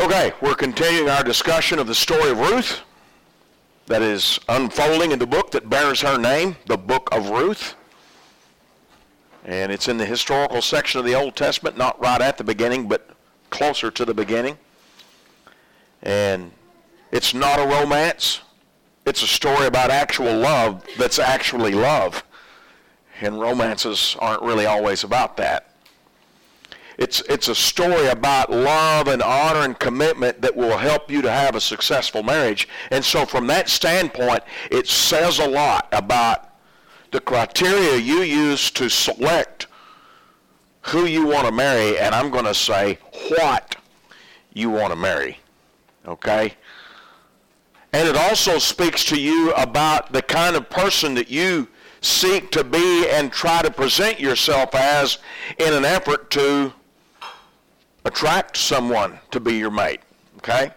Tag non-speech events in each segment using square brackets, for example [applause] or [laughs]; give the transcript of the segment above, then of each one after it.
Okay, we're continuing our discussion of the story of Ruth that is unfolding in the book that bears her name, the book of Ruth. And it's in the historical section of the Old Testament, not right at the beginning, but closer to the beginning. And it's not a romance. It's a story about actual love that's actually love. And romances aren't really always about that. It's, it's a story about love and honor and commitment that will help you to have a successful marriage. And so from that standpoint, it says a lot about the criteria you use to select who you want to marry, and I'm going to say what you want to marry. Okay? And it also speaks to you about the kind of person that you seek to be and try to present yourself as in an effort to attract someone to be your mate. Okay?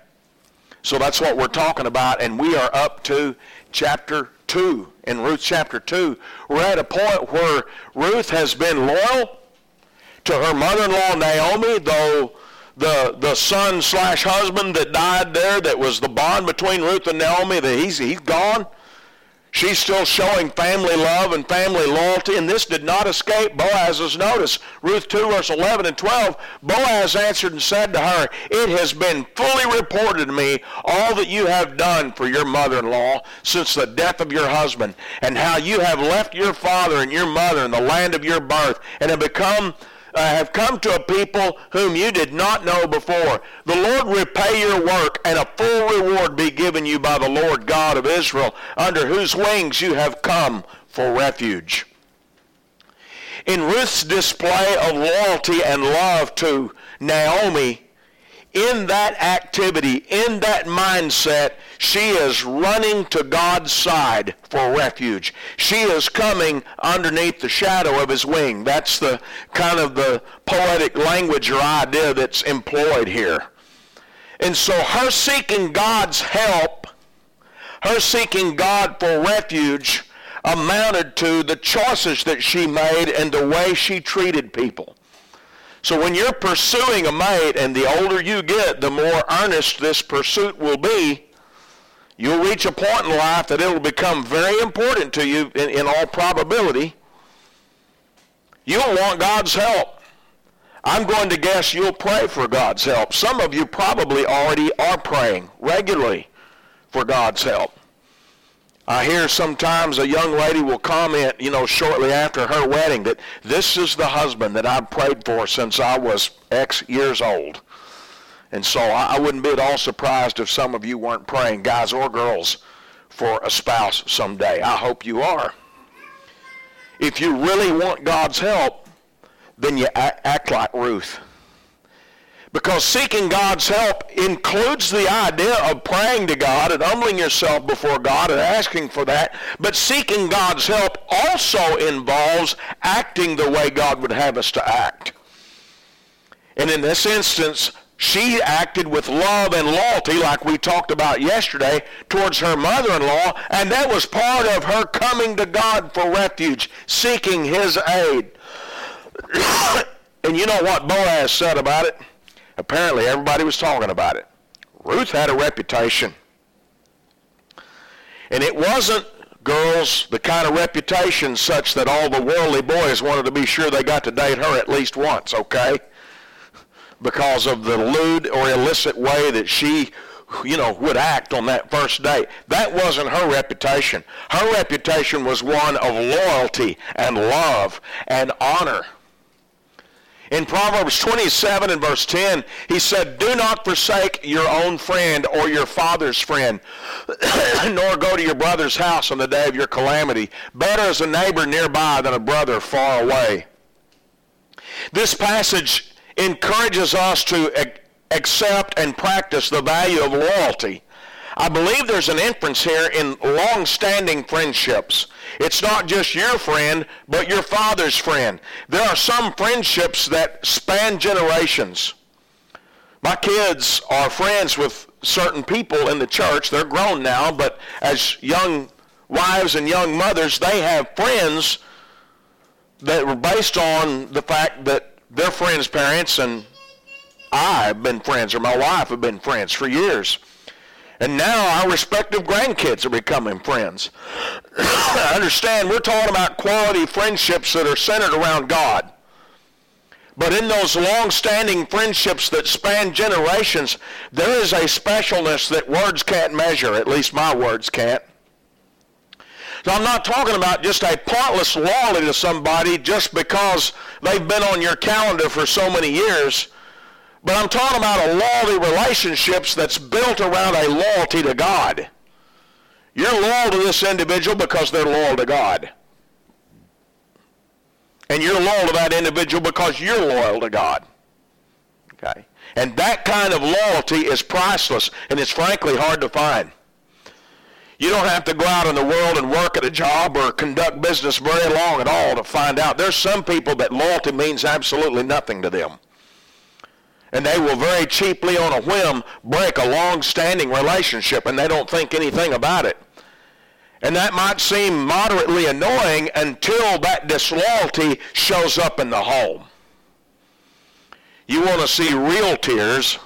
So that's what we're talking about, and we are up to chapter 2. In Ruth chapter 2, we're at a point where Ruth has been loyal to her mother-in-law Naomi, though the, the son slash husband that died there, that was the bond between Ruth and Naomi, that he's, he's gone. She's still showing family love and family loyalty, and this did not escape Boaz's notice. Ruth 2, verse 11 and 12, Boaz answered and said to her, It has been fully reported to me all that you have done for your mother-in-law since the death of your husband, and how you have left your father and your mother in the land of your birth, and have become uh, have come to a people whom you did not know before. The Lord repay your work, and a full reward be given you by the Lord God of Israel, under whose wings you have come for refuge. In Ruth's display of loyalty and love to Naomi, in that activity, in that mindset, she is running to God's side for refuge. She is coming underneath the shadow of his wing. That's the kind of the poetic language or idea that's employed here. And so her seeking God's help, her seeking God for refuge, amounted to the choices that she made and the way she treated people. So when you're pursuing a mate, and the older you get, the more earnest this pursuit will be, you'll reach a point in life that it'll become very important to you in, in all probability. You'll want God's help. I'm going to guess you'll pray for God's help. Some of you probably already are praying regularly for God's help. I hear sometimes a young lady will comment, you know, shortly after her wedding that this is the husband that I've prayed for since I was X years old. And so I, wouldn't be at all surprised if some of you weren't praying, guys or girls, for a spouse someday. I hope you are. If you really want God's help, then you act like Ruth. Because seeking God's help includes the idea of praying to God and humbling yourself before God and asking for that. But seeking God's help also involves acting the way God would have us to act. And in this instance, she acted with love and loyalty, like we talked about yesterday, towards her mother-in-law, and that was part of her coming to God for refuge, seeking his aid. [coughs] and you know what Boaz said about it? Apparently, everybody was talking about it. Ruth had a reputation. And it wasn't, girls, the kind of reputation such that all the worldly boys wanted to be sure they got to date her at least once, okay? Because of the lewd or illicit way that she, you know, would act on that first date. That wasn't her reputation. Her reputation was one of loyalty and love and honor. In Proverbs 27 and verse 10, he said, Do not forsake your own friend or your father's friend, [coughs] nor go to your brother's house on the day of your calamity. Better is a neighbor nearby than a brother far away. This passage encourages us to accept and practice the value of loyalty. I believe there's an inference here in long-standing friendships. It's not just your friend, but your father's friend. There are some friendships that span generations. My kids are friends with certain people in the church. They're grown now, but as young wives and young mothers, they have friends that were based on the fact that their friends' parents and I have been friends or my wife have been friends for years. And now our respective grandkids are becoming friends. [coughs] I understand we're talking about quality friendships that are centered around God. But in those long-standing friendships that span generations, there is a specialness that words can't measure, at least my words can't. So I'm not talking about just a pointless loyalty to somebody just because they've been on your calendar for so many years. But I'm talking about a loyalty relationships that's built around a loyalty to God. You're loyal to this individual because they're loyal to God. And you're loyal to that individual because you're loyal to God. Okay? And that kind of loyalty is priceless, and it's frankly hard to find. You don't have to go out in the world and work at a job or conduct business very long at all to find out. There's some people that loyalty means absolutely nothing to them and they will very cheaply on a whim break a long-standing relationship and they don't think anything about it. And that might seem moderately annoying until that disloyalty shows up in the home. You want to see real tears,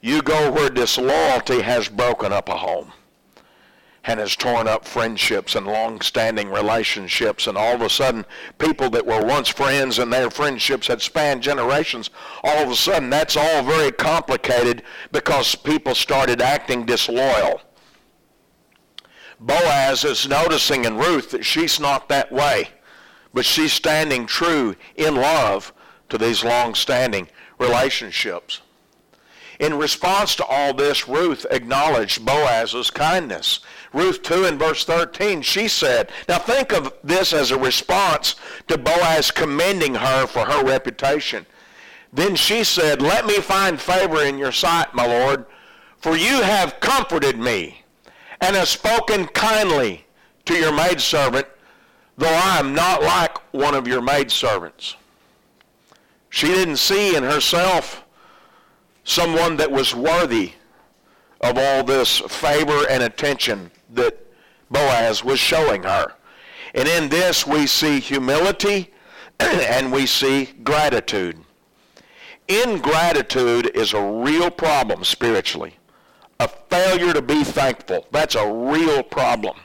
you go where disloyalty has broken up a home and has torn up friendships and long-standing relationships and all of a sudden people that were once friends and their friendships had spanned generations all of a sudden that's all very complicated because people started acting disloyal boaz is noticing in ruth that she's not that way but she's standing true in love to these long-standing relationships in response to all this, Ruth acknowledged Boaz's kindness. Ruth 2 and verse 13, she said, now think of this as a response to Boaz commending her for her reputation. Then she said, let me find favor in your sight, my Lord, for you have comforted me and have spoken kindly to your maidservant, though I am not like one of your maidservants. She didn't see in herself someone that was worthy of all this favor and attention that Boaz was showing her. And in this we see humility [clears throat] and we see gratitude. Ingratitude is a real problem spiritually. A failure to be thankful. That's a real problem.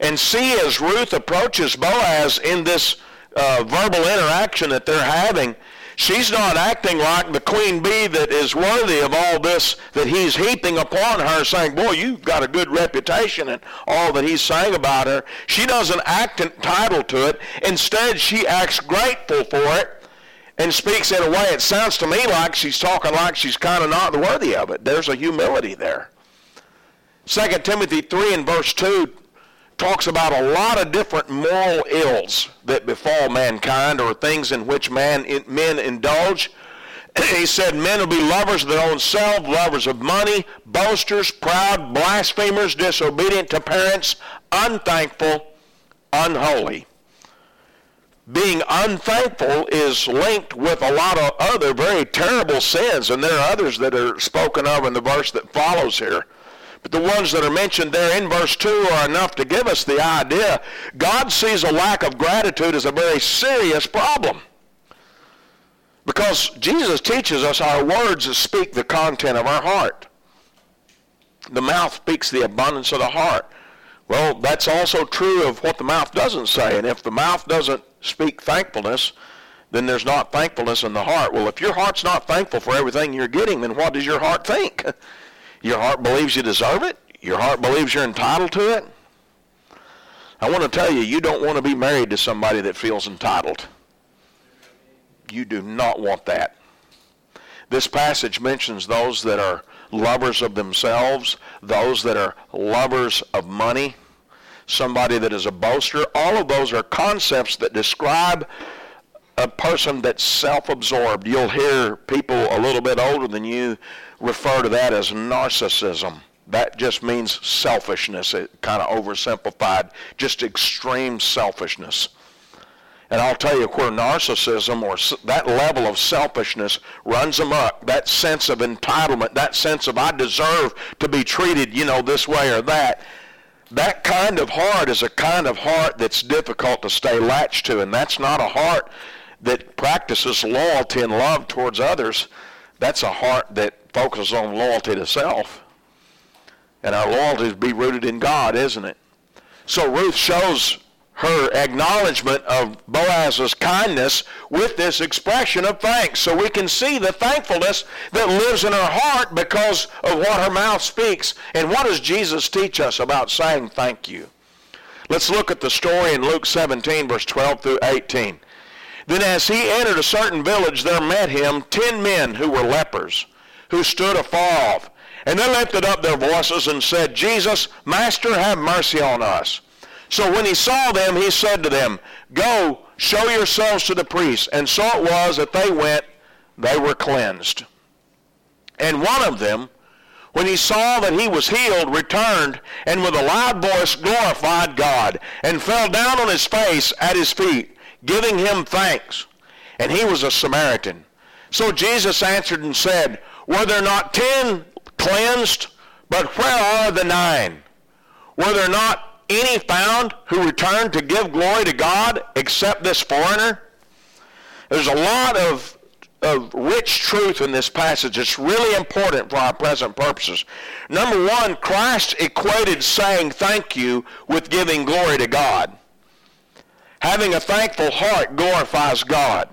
And see as Ruth approaches Boaz in this uh, verbal interaction that they're having, She's not acting like the queen bee that is worthy of all this that he's heaping upon her, saying, boy, you've got a good reputation and all that he's saying about her. She doesn't act entitled to it. Instead, she acts grateful for it and speaks in a way it sounds to me like she's talking like she's kind of not worthy of it. There's a humility there. 2 Timothy 3 and verse 2 talks about a lot of different moral ills that befall mankind or things in which man, men indulge. [clears throat] he said men will be lovers of their own self, lovers of money, boasters, proud, blasphemers, disobedient to parents, unthankful, unholy. Being unthankful is linked with a lot of other very terrible sins, and there are others that are spoken of in the verse that follows here. But the ones that are mentioned there in verse 2 are enough to give us the idea. God sees a lack of gratitude as a very serious problem. Because Jesus teaches us our words speak the content of our heart. The mouth speaks the abundance of the heart. Well, that's also true of what the mouth doesn't say. And if the mouth doesn't speak thankfulness, then there's not thankfulness in the heart. Well, if your heart's not thankful for everything you're getting, then what does your heart think? [laughs] Your heart believes you deserve it. Your heart believes you're entitled to it. I want to tell you, you don't want to be married to somebody that feels entitled. You do not want that. This passage mentions those that are lovers of themselves, those that are lovers of money, somebody that is a boaster. All of those are concepts that describe a person that's self-absorbed. You'll hear people a little bit older than you refer to that as narcissism. That just means selfishness, it kind of oversimplified, just extreme selfishness. And I'll tell you where narcissism or that level of selfishness runs amok, that sense of entitlement, that sense of I deserve to be treated, you know, this way or that, that kind of heart is a kind of heart that's difficult to stay latched to. And that's not a heart that practices loyalty and love towards others that's a heart that focuses on loyalty to self. And our loyalty is be rooted in God, isn't it? So Ruth shows her acknowledgement of Boaz's kindness with this expression of thanks. So we can see the thankfulness that lives in her heart because of what her mouth speaks. And what does Jesus teach us about saying thank you? Let's look at the story in Luke 17, verse 12 through 18. Then as he entered a certain village, there met him ten men who were lepers, who stood afar off. And they lifted up their voices and said, Jesus, Master, have mercy on us. So when he saw them, he said to them, Go, show yourselves to the priests. And so it was that they went, they were cleansed. And one of them, when he saw that he was healed, returned, and with a loud voice glorified God, and fell down on his face at his feet, giving him thanks. And he was a Samaritan. So Jesus answered and said, Were there not ten cleansed? But where are the nine? Were there not any found who returned to give glory to God except this foreigner? There's a lot of, of rich truth in this passage. It's really important for our present purposes. Number one, Christ equated saying thank you with giving glory to God. Having a thankful heart glorifies God.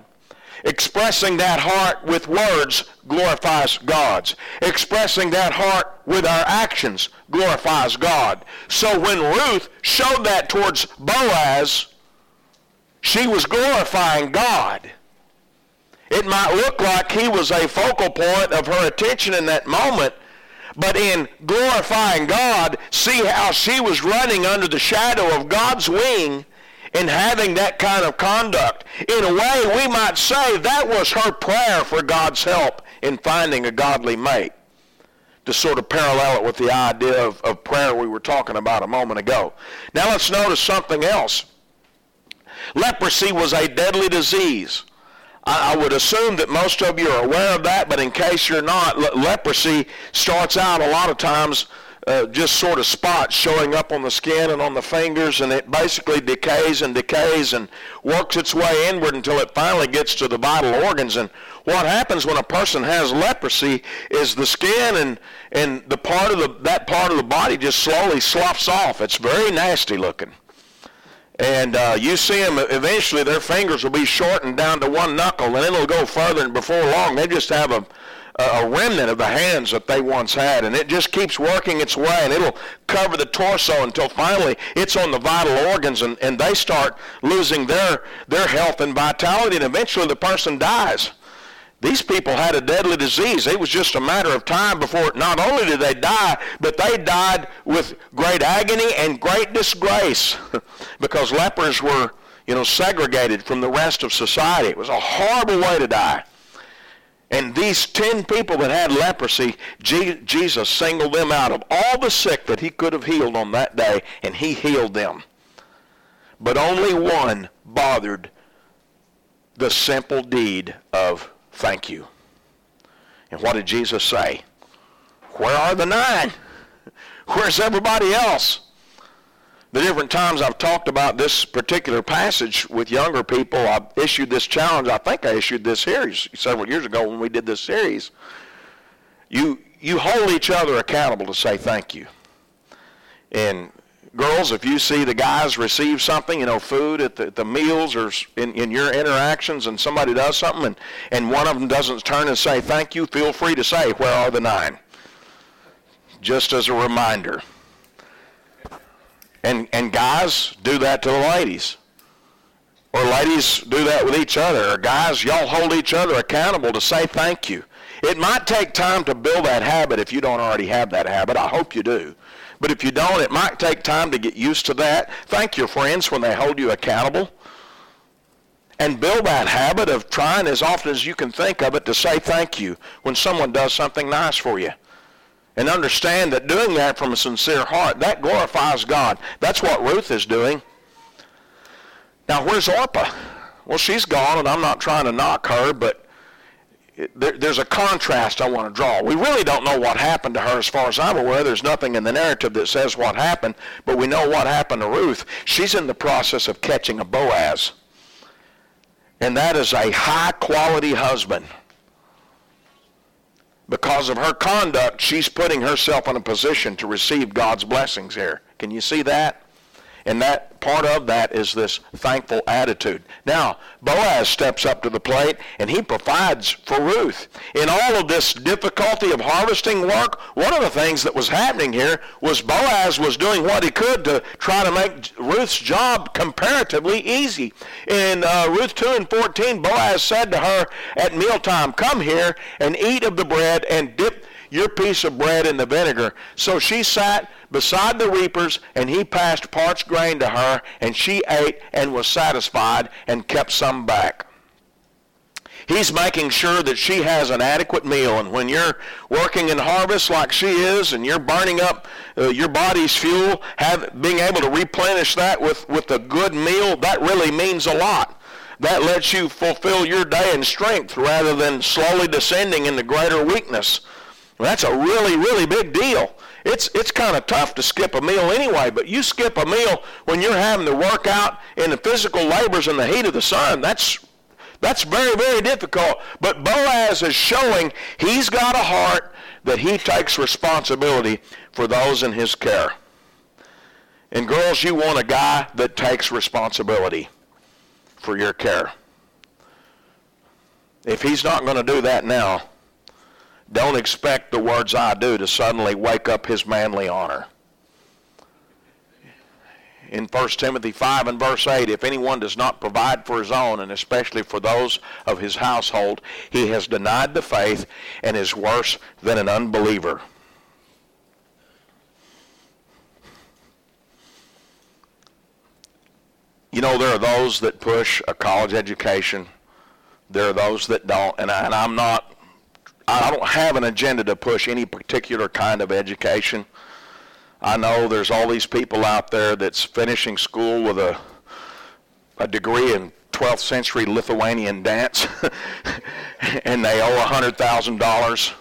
Expressing that heart with words glorifies God. Expressing that heart with our actions glorifies God. So when Ruth showed that towards Boaz, she was glorifying God. It might look like he was a focal point of her attention in that moment, but in glorifying God, see how she was running under the shadow of God's wing in having that kind of conduct. In a way, we might say that was her prayer for God's help in finding a godly mate. To sort of parallel it with the idea of, of prayer we were talking about a moment ago. Now let's notice something else. Leprosy was a deadly disease. I, would assume that most of you are aware of that, but in case you're not, le- leprosy starts out a lot of times uh, just sort of spots showing up on the skin and on the fingers, and it basically decays and decays and works its way inward until it finally gets to the vital organs. And what happens when a person has leprosy is the skin and, and the part of the, that part of the body just slowly sloughs off. It's very nasty looking. And uh, you see them eventually, their fingers will be shortened down to one knuckle, and it'll go further, and before long, they just have a a remnant of the hands that they once had. And it just keeps working its way and it'll cover the torso until finally it's on the vital organs and, and they start losing their, their health and vitality and eventually the person dies. These people had a deadly disease. It was just a matter of time before not only did they die, but they died with great agony and great disgrace [laughs] because lepers were, you know, segregated from the rest of society. It was a horrible way to die. And these 10 people that had leprosy, Jesus singled them out of all the sick that he could have healed on that day, and he healed them. But only one bothered the simple deed of thank you. And what did Jesus say? Where are the nine? [laughs] Where's everybody else? The different times I've talked about this particular passage with younger people, I've issued this challenge. I think I issued this series several years ago when we did this series. You, you hold each other accountable to say thank you. And girls, if you see the guys receive something, you know, food at the, the meals or in, in your interactions and somebody does something and, and one of them doesn't turn and say thank you, feel free to say, where are the nine? Just as a reminder. And, and guys do that to the ladies. Or ladies do that with each other. Or guys, y'all hold each other accountable to say thank you. It might take time to build that habit if you don't already have that habit. I hope you do. But if you don't, it might take time to get used to that. Thank your friends when they hold you accountable. And build that habit of trying as often as you can think of it to say thank you when someone does something nice for you and understand that doing that from a sincere heart, that glorifies God. That's what Ruth is doing. Now, where's Orpah? Well, she's gone, and I'm not trying to knock her, but there, there's a contrast I want to draw. We really don't know what happened to her as far as I'm aware. There's nothing in the narrative that says what happened, but we know what happened to Ruth. She's in the process of catching a Boaz. And that is a high quality husband because of her conduct, she's putting herself in a position to receive God's blessings here. Can you see that? And that part of that is this thankful attitude. Now, Boaz steps up to the plate and he provides for Ruth. In all of this difficulty of harvesting work, one of the things that was happening here was Boaz was doing what he could to try to make Ruth's job comparatively easy. In uh, Ruth 2 and 14, Boaz said to her at mealtime, Come here and eat of the bread and dip your piece of bread in the vinegar. So she sat beside the reapers, and he passed parched grain to her, and she ate and was satisfied and kept some back. He's making sure that she has an adequate meal. And when you're working in harvest like she is, and you're burning up uh, your body's fuel, have, being able to replenish that with, with a good meal, that really means a lot. That lets you fulfill your day in strength rather than slowly descending into greater weakness. Well, that's a really, really big deal. It's, it's kind of tough to skip a meal anyway, but you skip a meal when you're having to work out in the physical labors in the heat of the sun. That's, that's very, very difficult. But Boaz is showing he's got a heart that he takes responsibility for those in his care. And girls, you want a guy that takes responsibility for your care. If he's not going to do that now, don't expect the words I do to suddenly wake up his manly honor. In 1 Timothy 5 and verse 8, if anyone does not provide for his own, and especially for those of his household, he has denied the faith and is worse than an unbeliever. You know, there are those that push a college education. There are those that don't. And, I, and I'm not I don't have an agenda to push any particular kind of education. I know there's all these people out there that's finishing school with a a degree in 12th century Lithuanian dance, [laughs] and they owe $100,000.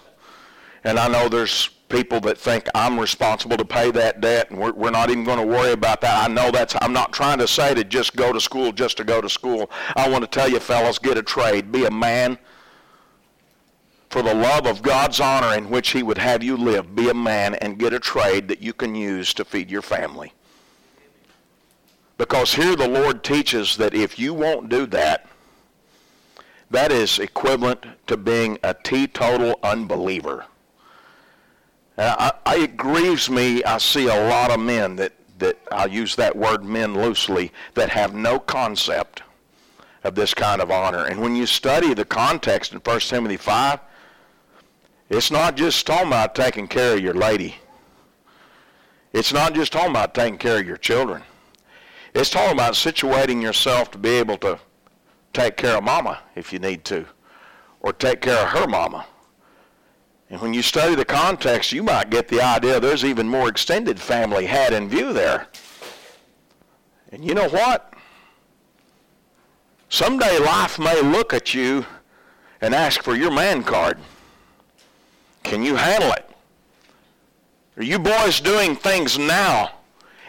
And I know there's people that think I'm responsible to pay that debt, and we're, we're not even going to worry about that. I know that's, I'm not trying to say to just go to school just to go to school. I want to tell you, fellas, get a trade. Be a man for the love of God's honor in which he would have you live, be a man and get a trade that you can use to feed your family. Because here the Lord teaches that if you won't do that, that is equivalent to being a teetotal unbeliever. I, I, it grieves me. I see a lot of men that, that, I'll use that word men loosely, that have no concept of this kind of honor. And when you study the context in 1 Timothy 5, it's not just talking about taking care of your lady. It's not just talking about taking care of your children. It's talking about situating yourself to be able to take care of mama if you need to, or take care of her mama. And when you study the context, you might get the idea there's even more extended family had in view there. And you know what? Someday life may look at you and ask for your man card. Can you handle it? Are you boys doing things now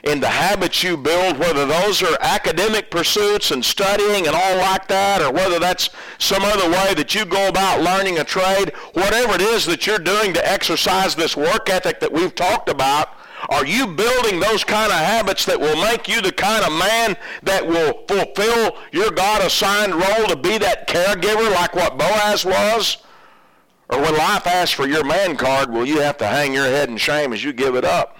in the habits you build, whether those are academic pursuits and studying and all like that, or whether that's some other way that you go about learning a trade, whatever it is that you're doing to exercise this work ethic that we've talked about, are you building those kind of habits that will make you the kind of man that will fulfill your God-assigned role to be that caregiver like what Boaz was? Or when life asks for your man card, will you have to hang your head in shame as you give it up?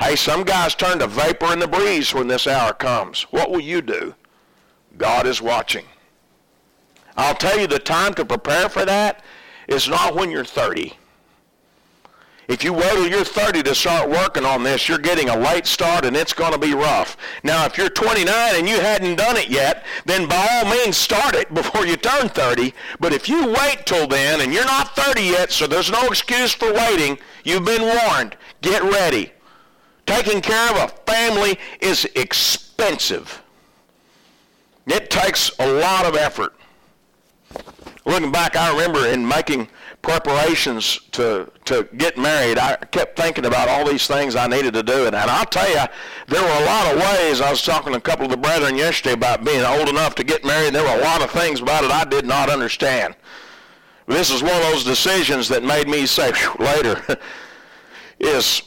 Hey, some guys turn to vapor in the breeze when this hour comes. What will you do? God is watching. I'll tell you the time to prepare for that is not when you're 30. If you wait till you're 30 to start working on this, you're getting a late start and it's going to be rough. Now, if you're 29 and you hadn't done it yet, then by all means start it [laughs] before you turn 30. But if you wait till then and you're not 30 yet, so there's no excuse for waiting, you've been warned. Get ready. Taking care of a family is expensive. It takes a lot of effort. Looking back, I remember in making preparations to, to get married, I kept thinking about all these things I needed to do. And, and I'll tell you, there were a lot of ways. I was talking to a couple of the brethren yesterday about being old enough to get married. There were a lot of things about it I did not understand. This is one of those decisions that made me say later [laughs] is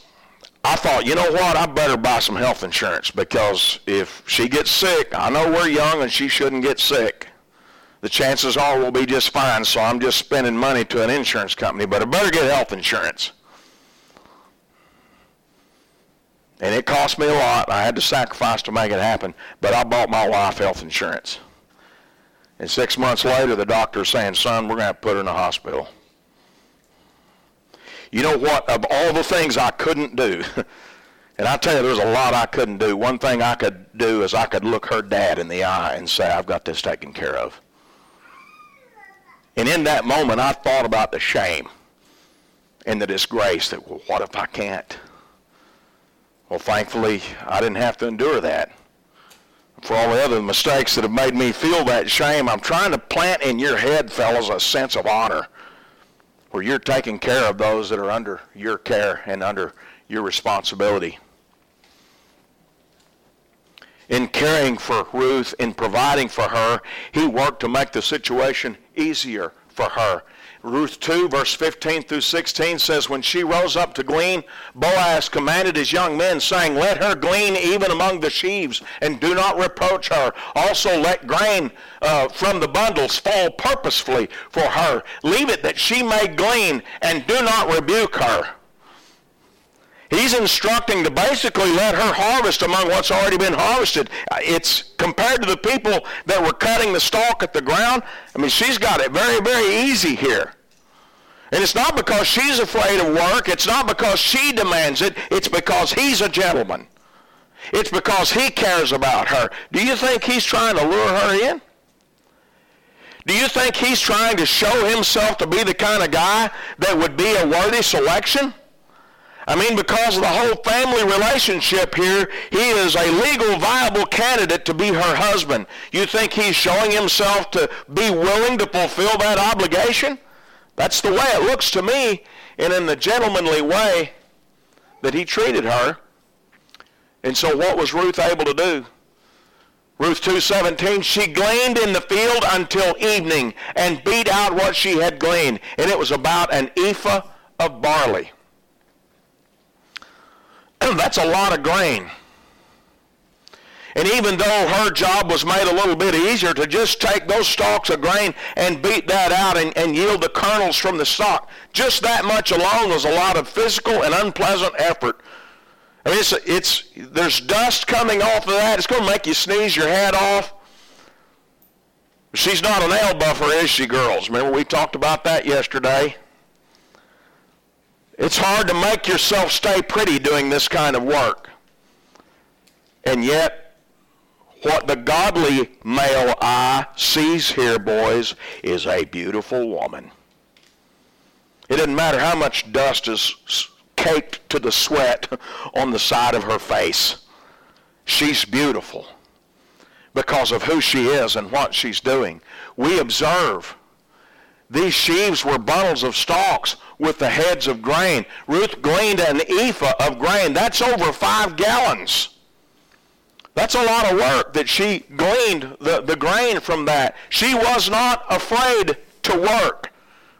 I thought, you know what, I better buy some health insurance because if she gets sick, I know we're young and she shouldn't get sick. The chances are we'll be just fine, so I'm just spending money to an insurance company, but I better get health insurance. And it cost me a lot. I had to sacrifice to make it happen, but I bought my wife health insurance. And six months later, the doctor's saying, son, we're going to put her in the hospital. You know what? Of all the things I couldn't do, [laughs] and I tell you, there's a lot I couldn't do. One thing I could do is I could look her dad in the eye and say, I've got this taken care of. And in that moment, I thought about the shame and the disgrace that, well, what if I can't? Well, thankfully, I didn't have to endure that. For all the other mistakes that have made me feel that shame, I'm trying to plant in your head, fellas, a sense of honor where you're taking care of those that are under your care and under your responsibility. In caring for Ruth, in providing for her, he worked to make the situation easier for her. Ruth 2, verse 15 through 16 says, When she rose up to glean, Boaz commanded his young men, saying, Let her glean even among the sheaves, and do not reproach her. Also let grain uh, from the bundles fall purposefully for her. Leave it that she may glean, and do not rebuke her. He's instructing to basically let her harvest among what's already been harvested. Uh, it's compared to the people that were cutting the stalk at the ground. I mean, she's got it very, very easy here. And it's not because she's afraid of work. It's not because she demands it. It's because he's a gentleman. It's because he cares about her. Do you think he's trying to lure her in? Do you think he's trying to show himself to be the kind of guy that would be a worthy selection? I mean, because of the whole family relationship here, he is a legal viable candidate to be her husband. You think he's showing himself to be willing to fulfill that obligation? That's the way it looks to me, and in the gentlemanly way that he treated her. And so what was Ruth able to do? Ruth 2:17 she gleaned in the field until evening and beat out what she had gleaned and it was about an ephah of barley. [clears throat] That's a lot of grain. And even though her job was made a little bit easier to just take those stalks of grain and beat that out and, and yield the kernels from the stalk, just that much alone was a lot of physical and unpleasant effort. I mean, it's, it's, there's dust coming off of that. It's going to make you sneeze your head off. She's not a nail buffer, is she, girls? Remember we talked about that yesterday? It's hard to make yourself stay pretty doing this kind of work. And yet, what the godly male eye sees here, boys, is a beautiful woman. It doesn't matter how much dust is caked to the sweat [laughs] on the side of her face. She's beautiful because of who she is and what she's doing. We observe these sheaves were bundles of stalks with the heads of grain. Ruth gleaned an ephah of grain. That's over five gallons. That's a lot of work that she gleaned the, the grain from that. She was not afraid to work.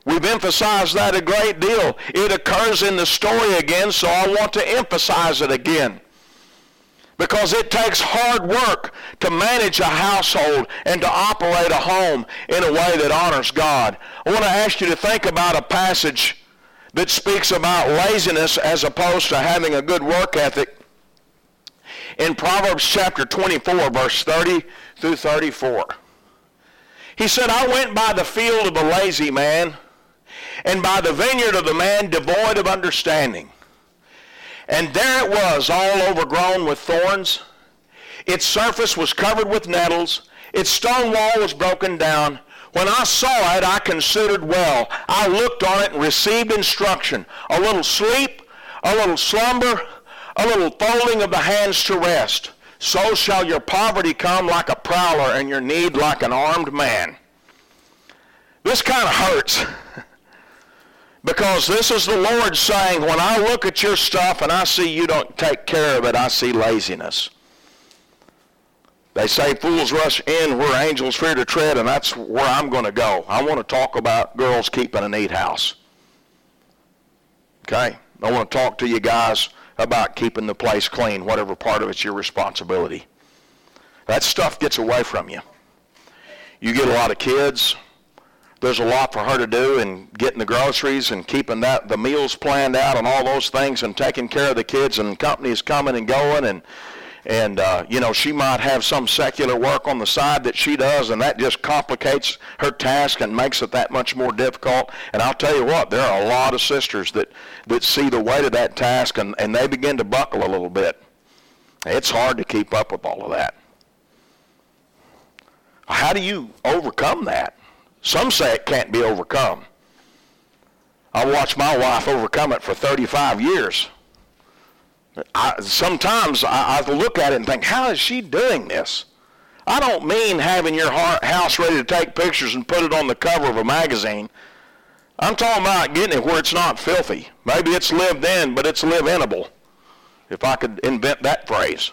We've emphasized that a great deal. It occurs in the story again, so I want to emphasize it again because it takes hard work to manage a household and to operate a home in a way that honors God. I want to ask you to think about a passage that speaks about laziness as opposed to having a good work ethic. In Proverbs chapter 24, verse 30 through 34. He said, I went by the field of the lazy man and by the vineyard of the man devoid of understanding. And there it was, all overgrown with thorns. Its surface was covered with nettles. Its stone wall was broken down. When I saw it, I considered well. I looked on it and received instruction. A little sleep, a little slumber, a little folding of the hands to rest. So shall your poverty come like a prowler and your need like an armed man. This kind of hurts. [laughs] Because this is the Lord saying, when I look at your stuff and I see you don't take care of it, I see laziness. They say fools rush in where angels fear to tread, and that's where I'm going to go. I want to talk about girls keeping a neat house. Okay? I want to talk to you guys about keeping the place clean, whatever part of it's your responsibility. That stuff gets away from you. You get a lot of kids. There's a lot for her to do in getting the groceries and keeping that the meals planned out and all those things and taking care of the kids and companies coming and going and and uh, you know she might have some secular work on the side that she does and that just complicates her task and makes it that much more difficult. And i'll tell you what there are a lot of sisters that that see the weight of that task and, and they begin to buckle a little bit. It's hard to keep up with all of that. How do you overcome that some say it can't be overcome i watched my wife overcome it for 35 years I, sometimes I, I look at it and think, how is she doing this? I don't mean having your house ready to take pictures and put it on the cover of a magazine. I'm talking about getting it where it's not filthy. Maybe it's lived in, but it's live-inable, if I could invent that phrase.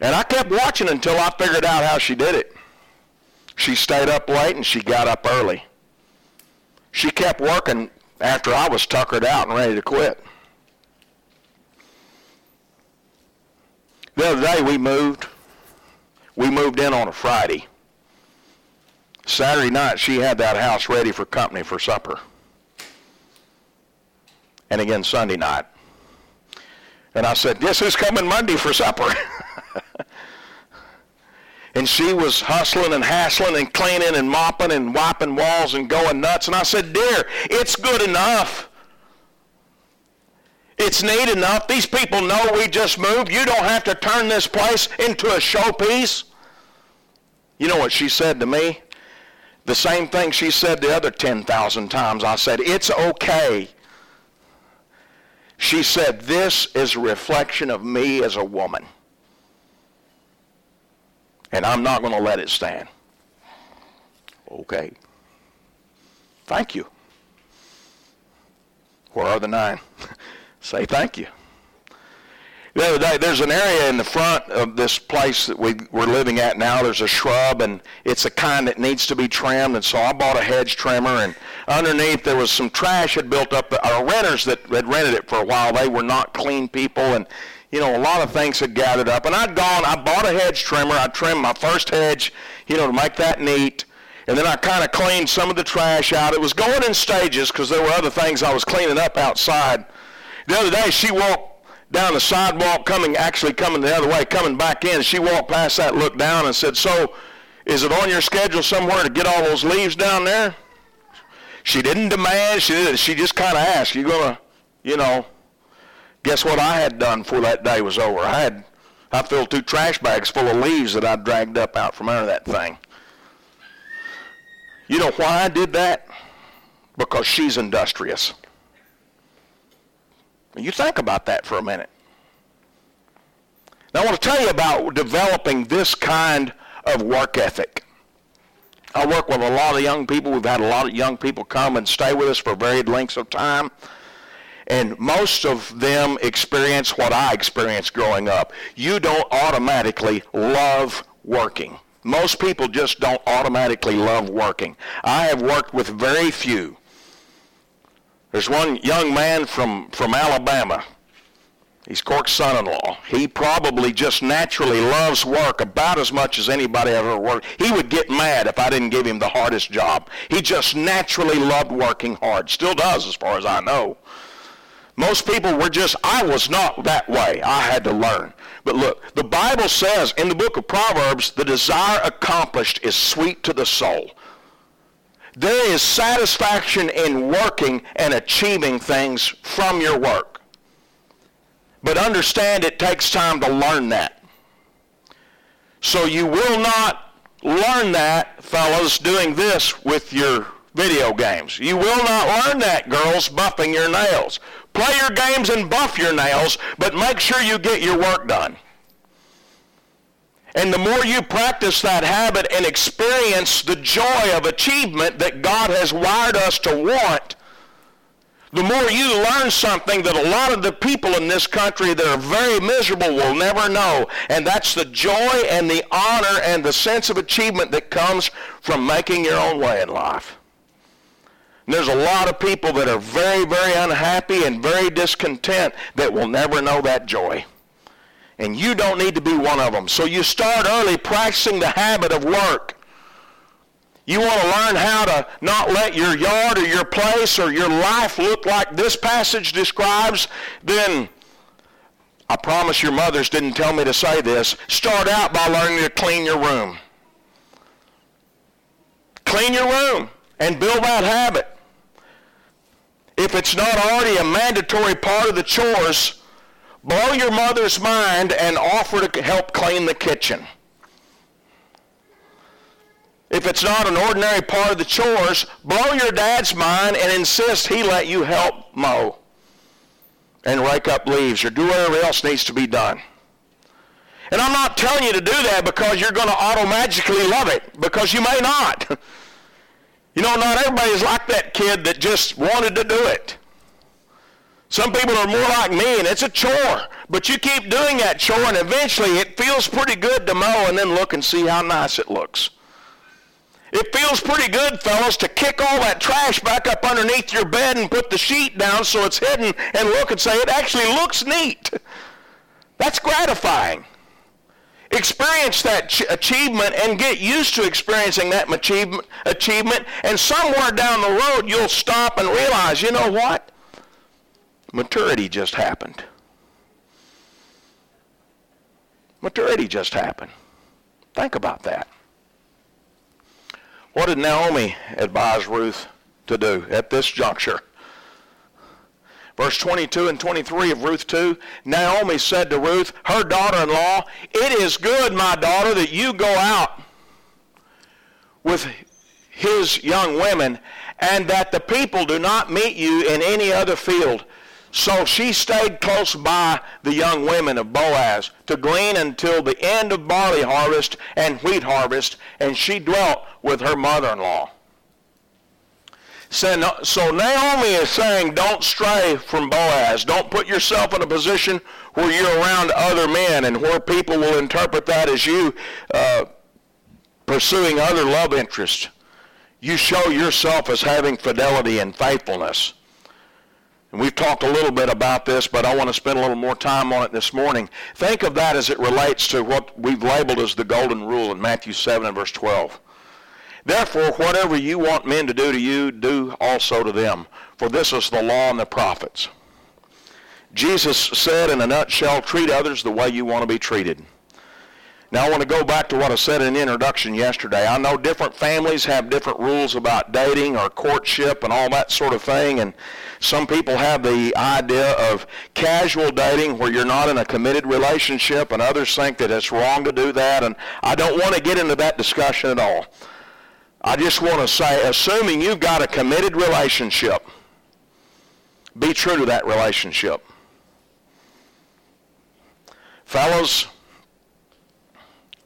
And I kept watching until I figured out how she did it. She stayed up late and she got up early. She kept working after I was tuckered out and ready to quit. The other day we moved. We moved in on a Friday. Saturday night she had that house ready for company for supper. And again Sunday night. And I said, guess who's coming Monday for supper? [laughs] and she was hustling and hassling and cleaning and mopping and wiping walls and going nuts. And I said, dear, it's good enough. It's neat enough. These people know we just moved. You don't have to turn this place into a showpiece. You know what she said to me? The same thing she said the other 10,000 times. I said, it's okay. She said, this is a reflection of me as a woman. And I'm not going to let it stand. Okay. Thank you. Where are the nine? [laughs] say thank you. The other day, there's an area in the front of this place that we, we're living at now. There's a shrub, and it's a kind that needs to be trimmed. And so I bought a hedge trimmer, and underneath there was some trash had built up. Our renters that had rented it for a while, they were not clean people, and you know a lot of things had gathered up. And I'd gone, I bought a hedge trimmer. I trimmed my first hedge, you know, to make that neat. And then I kind of cleaned some of the trash out. It was going in stages because there were other things I was cleaning up outside. The other day, she walked down the sidewalk, coming actually coming the other way, coming back in. She walked past that, looked down, and said, "So, is it on your schedule somewhere to get all those leaves down there?" She didn't demand. She did. She just kind of asked, "You gonna, you know?" Guess what I had done before that day was over? I had I filled two trash bags full of leaves that I dragged up out from under that thing. You know why I did that? Because she's industrious. You think about that for a minute. Now I want to tell you about developing this kind of work ethic. I work with a lot of young people. We've had a lot of young people come and stay with us for varied lengths of time. And most of them experience what I experienced growing up. You don't automatically love working. Most people just don't automatically love working. I have worked with very few there's one young man from, from Alabama. He's Cork's son-in-law. He probably just naturally loves work about as much as anybody I've ever worked. He would get mad if I didn't give him the hardest job. He just naturally loved working hard. Still does as far as I know. Most people were just, I was not that way. I had to learn. But look, the Bible says in the book of Proverbs, the desire accomplished is sweet to the soul. There is satisfaction in working and achieving things from your work. But understand it takes time to learn that. So you will not learn that, fellas, doing this with your video games. You will not learn that, girls, buffing your nails. Play your games and buff your nails, but make sure you get your work done. And the more you practice that habit and experience the joy of achievement that God has wired us to want, the more you learn something that a lot of the people in this country that are very miserable will never know. And that's the joy and the honor and the sense of achievement that comes from making your own way in life. And there's a lot of people that are very, very unhappy and very discontent that will never know that joy. And you don't need to be one of them. So you start early practicing the habit of work. You want to learn how to not let your yard or your place or your life look like this passage describes, then I promise your mothers didn't tell me to say this. Start out by learning to clean your room. Clean your room and build that habit. If it's not already a mandatory part of the chores, blow your mother's mind and offer to help clean the kitchen. If it's not an ordinary part of the chores, blow your dad's mind and insist he let you help mow and rake up leaves or do whatever else needs to be done. And I'm not telling you to do that because you're going to automatically love it, because you may not. [laughs] You know, not everybody's like that kid that just wanted to do it. Some people are more like me, and it's a chore. But you keep doing that chore, and eventually it feels pretty good to mow and then look and see how nice it looks. It feels pretty good, fellas, to kick all that trash back up underneath your bed and put the sheet down so it's hidden and look and say, it actually looks neat. That's gratifying. Experience that ch- achievement and get used to experiencing that achievement, achievement, and somewhere down the road you'll stop and realize, you know what? Maturity just happened. Maturity just happened. Think about that. What did Naomi advise Ruth to do at this juncture? Verse 22 and 23 of Ruth 2, Naomi said to Ruth, her daughter-in-law, It is good, my daughter, that you go out with his young women, and that the people do not meet you in any other field. So she stayed close by the young women of Boaz to glean until the end of barley harvest and wheat harvest, and she dwelt with her mother-in-law. So Naomi is saying, don't stray from Boaz. Don't put yourself in a position where you're around other men and where people will interpret that as you uh, pursuing other love interests. You show yourself as having fidelity and faithfulness. And we've talked a little bit about this, but I want to spend a little more time on it this morning. Think of that as it relates to what we've labeled as the golden rule in Matthew 7 and verse 12. Therefore, whatever you want men to do to you, do also to them. For this is the law and the prophets. Jesus said in a nutshell, treat others the way you want to be treated. Now I want to go back to what I said in the introduction yesterday. I know different families have different rules about dating or courtship and all that sort of thing. And some people have the idea of casual dating where you're not in a committed relationship and others think that it's wrong to do that. And I don't want to get into that discussion at all. I just want to say, assuming you've got a committed relationship, be true to that relationship. Fellows,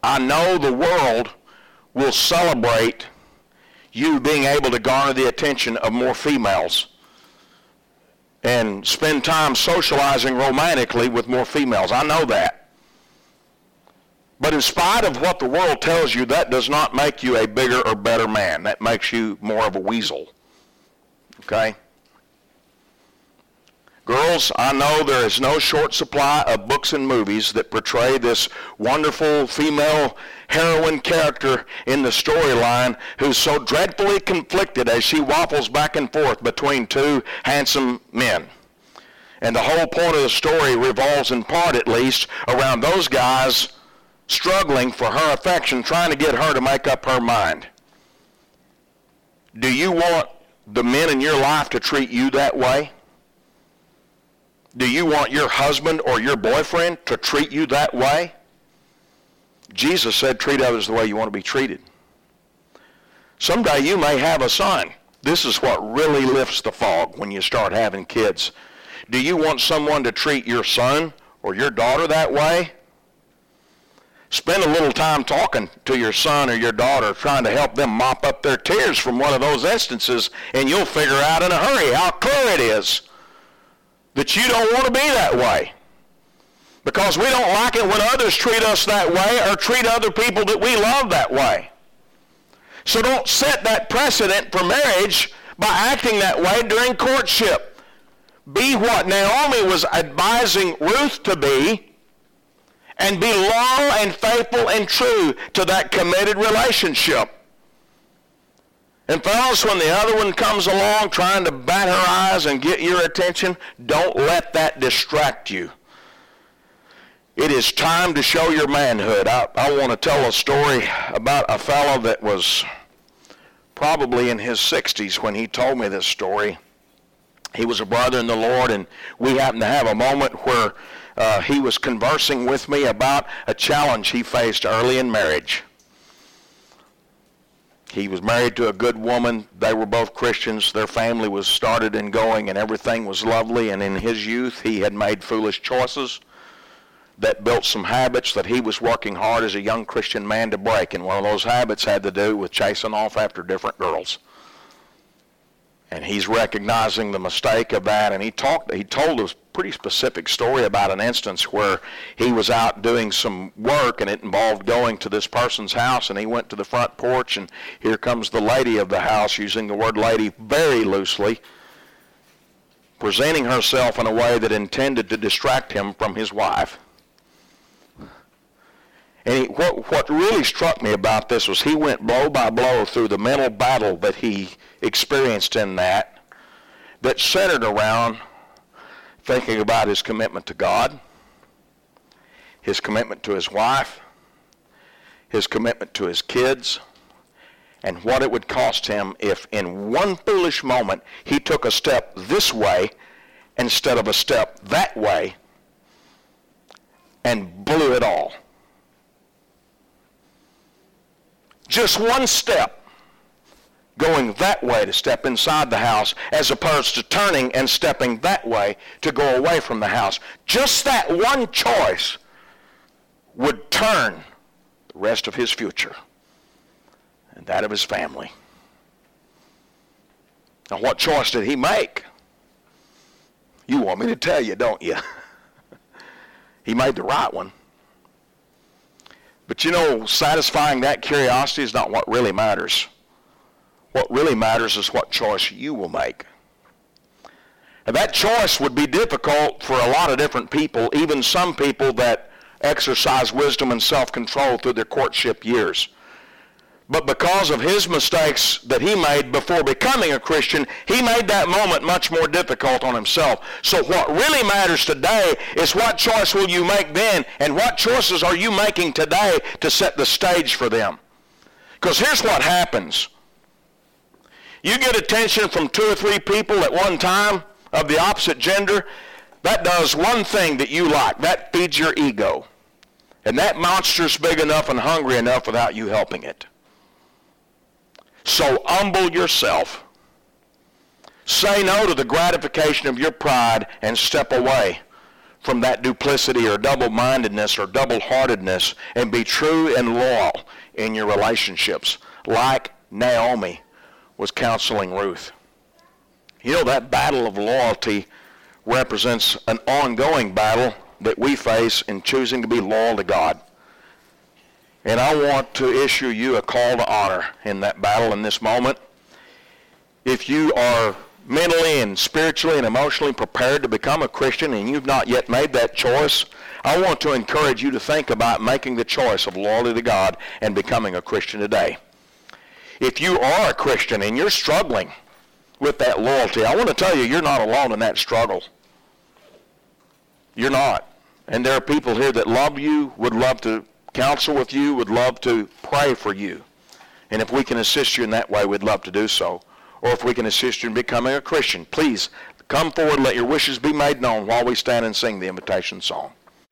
I know the world will celebrate you being able to garner the attention of more females and spend time socializing romantically with more females. I know that. But in spite of what the world tells you, that does not make you a bigger or better man. That makes you more of a weasel. Okay? Girls, I know there is no short supply of books and movies that portray this wonderful female heroine character in the storyline who's so dreadfully conflicted as she waffles back and forth between two handsome men. And the whole point of the story revolves in part at least around those guys struggling for her affection, trying to get her to make up her mind. Do you want the men in your life to treat you that way? Do you want your husband or your boyfriend to treat you that way? Jesus said, treat others the way you want to be treated. Someday you may have a son. This is what really lifts the fog when you start having kids. Do you want someone to treat your son or your daughter that way? Spend a little time talking to your son or your daughter, trying to help them mop up their tears from one of those instances, and you'll figure out in a hurry how clear it is that you don't want to be that way. Because we don't like it when others treat us that way or treat other people that we love that way. So don't set that precedent for marriage by acting that way during courtship. Be what Naomi was advising Ruth to be and be loyal and faithful and true to that committed relationship. And fellas, when the other one comes along trying to bat her eyes and get your attention, don't let that distract you. It is time to show your manhood. I, I want to tell a story about a fellow that was probably in his 60s when he told me this story. He was a brother in the Lord, and we happened to have a moment where uh, he was conversing with me about a challenge he faced early in marriage. He was married to a good woman. They were both Christians. Their family was started and going, and everything was lovely. And in his youth, he had made foolish choices that built some habits that he was working hard as a young Christian man to break. And one of those habits had to do with chasing off after different girls and he's recognizing the mistake of that. And he talked, he told a pretty specific story about an instance where he was out doing some work, and it involved going to this person's house, and he went to the front porch, and here comes the lady of the house, using the word lady very loosely, presenting herself in a way that intended to distract him from his wife. And he, what, what really struck me about this was he went blow by blow through the mental battle that he experienced in that, that centered around thinking about his commitment to God, his commitment to his wife, his commitment to his kids, and what it would cost him if in one foolish moment he took a step this way instead of a step that way and blew it all. just one step going that way to step inside the house as opposed to turning and stepping that way to go away from the house. Just that one choice would turn the rest of his future and that of his family. Now, what choice did he make? You want me to tell you, don't you? [laughs] he made the right one. But you know, satisfying that curiosity is not what really matters. What really matters is what choice you will make. And that choice would be difficult for a lot of different people, even some people that exercise wisdom and self-control through their courtship years. But because of his mistakes that he made before becoming a Christian, he made that moment much more difficult on himself. So what really matters today is what choice will you make then and what choices are you making today to set the stage for them. Because here's what happens. You get attention from two or three people at one time of the opposite gender. That does one thing that you like. That feeds your ego. And that monster's big enough and hungry enough without you helping it. So humble yourself. Say no to the gratification of your pride and step away from that duplicity or double-mindedness or double-heartedness and be true and loyal in your relationships like Naomi was counseling Ruth. You know, that battle of loyalty represents an ongoing battle that we face in choosing to be loyal to God. And I want to issue you a call to honor in that battle in this moment. If you are mentally and spiritually and emotionally prepared to become a Christian and you've not yet made that choice, I want to encourage you to think about making the choice of loyalty to God and becoming a Christian today. If you are a Christian and you're struggling with that loyalty, I want to tell you you're not alone in that struggle. You're not. And there are people here that love you, would love to counsel with you, would love to pray for you. And if we can assist you in that way, we'd love to do so. Or if we can assist you in becoming a Christian, please come forward, let your wishes be made known while we stand and sing the invitation song.